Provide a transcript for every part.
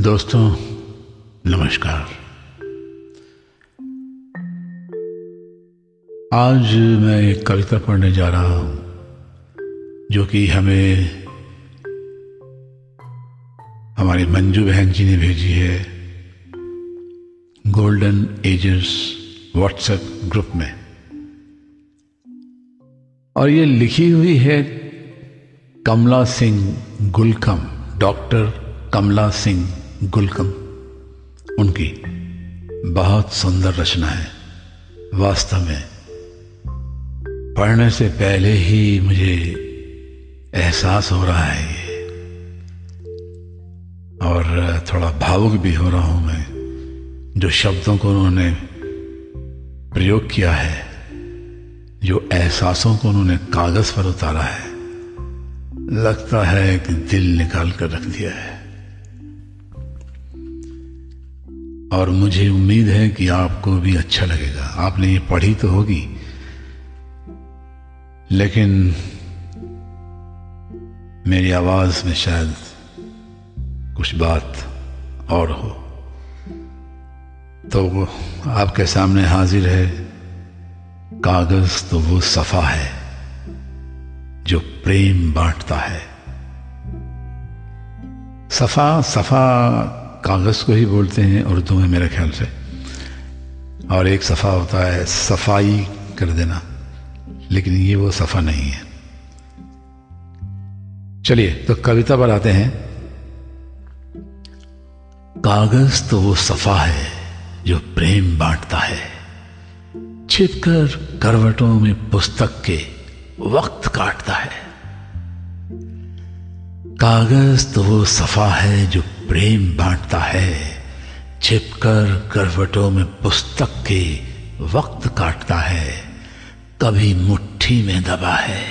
दोस्तों, नमस्कार। आज मैं एक कविता पढ़ने जा रहा हूँ, जो कि हमें हमारी मंजू बहन जी ने भेजी है गोल्डन एजर्स व्हाट्सएप ग्रुप में। और ये लिखी हुई है कमला सिंह गुलकम, डॉक्टर कमला सिंह। गुलकम। उनकी बहुत सुंदर रचना है। वास्तव में पढ़ने से पहले ही मुझे एहसास हो रहा है ये। और थोड़ा भावुक भी हो रहा हूँ मैं, जो शब्दों को उन्होंने प्रयोग किया है, जो एहसासों को उन्होंने कागज़ पर उतारा है, लगता है कि दिल निकाल कर रख दिया है। और मुझे उम्मीद है कि आपको भी अच्छा लगेगा। आपने ये पढ़ी तो होगी। लेकिन मेरी आवाज़ में शायद कुछ बात और हो। तो आपके सामने हाजिर है कागज़ तो वो सफ़ा है जो प्रेम बांटता है। सफ़ा सफ़ा कागज़ को ही बोलते हैं उर्दू में मेरे ख्याल से। और एक सफ़ा होता है, सफ़ाई कर देना। लेकिन ये वो सफ़ा नहीं है। चलिए तो कविता पर आते हैं। कागज़ तो वो सफ़ा है जो प्रेम बांटता है। छिपकर करवटों में पुस्तक के वक्त काटता है। कागज़ तो वो सफ़ा है जो प्रेम बांटता है, छिपकर करवटों में पुस्तक के वक्त काटता है, कभी मुट्ठी में दबा है,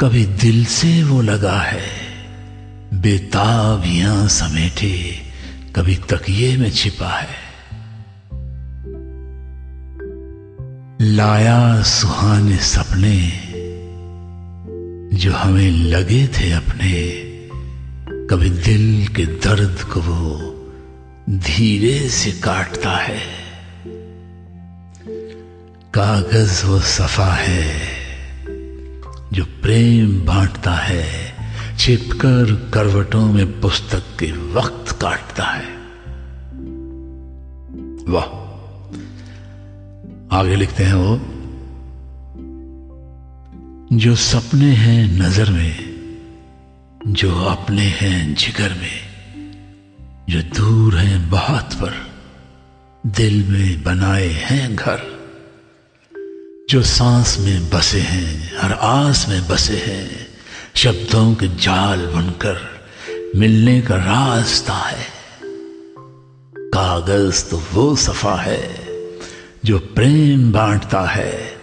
कभी दिल से वो लगा है, बेताबियाँ समेटे कभी तकिए में छिपा है। लाया सुहाने सपने जो हमें लगे थे अपने कभी दिल के दर्द को वो धीरे से काटता है। कागज़ वो सफ़ा है जो प्रेम बांटता है छिपकर करवटों में पुस्तक के वक्त काटता है। वाह, आगे लिखते हैं वो। जो सपने हैं नज़र में जो अपने हैं जिगर में, जो दूर हैं बहुत पर, दिल में बनाए हैं घर, जो सांस में बसे हैं, हर आस में बसे हैं, शब्दों के जाल बनकर मिलने का रास्ता है। कागज़ तो वो सफ़ा है, जो प्रेम बांटता है,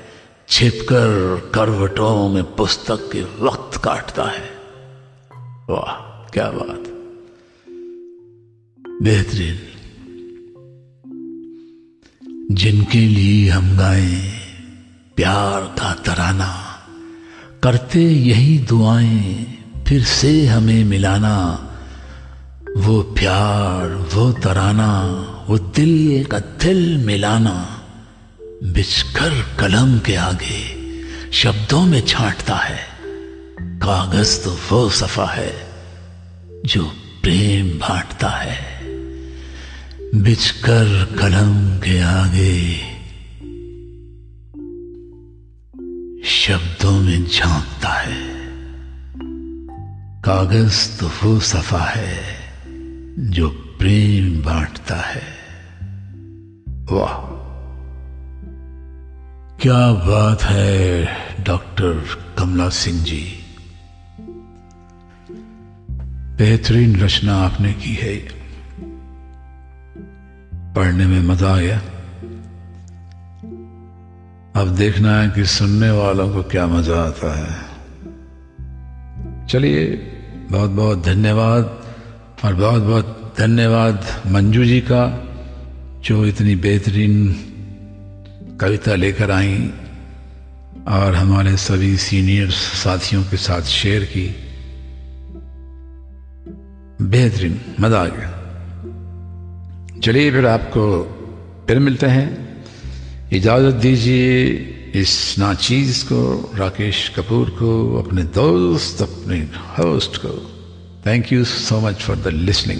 छिपकर करवटों में पुस्तक के वक्त काटता है। वाह, क्या बात। बेहतरीन। जिनके लिए हम गाएँ, प्यार का तराना, करते यही दुआएँ, फिर से हमें मिलाना, वो प्यार, वो तराना, वो दिल का दिल मिलाना, बिछकर कलम के आगे शब्दों में छांटता है। कागज़ तो वो सफ़ा है जो प्रेम बांटता है। बिछकर कलम के आगे शब्दों में झांकता है। कागज़ तो वो सफ़ा है जो प्रेम बांटता है। वाह, क्या बात है डॉक्टर कमला सिंह जी। बेहतरीन रचना आपने की है। पढ़ने में मज़ा आ गया अब देखना है कि सुनने वालों को क्या मज़ा आता है। चलिए बहुत बहुत धन्यवाद और बहुत बहुत धन्यवाद मंजू जी का, जो इतनी बेहतरीन कविता लेकर आई और हमारे सभी सीनियर साथियों के साथ शेयर की। बेहतरीन, मज़ा आ गया। चलिए फिर आपको फिर मिलते हैं। इजाज़त दीजिए इस नाचीज़ को, राकेश कपूर को, अपने दोस्त, अपने होस्ट को। Thank you so much for the listening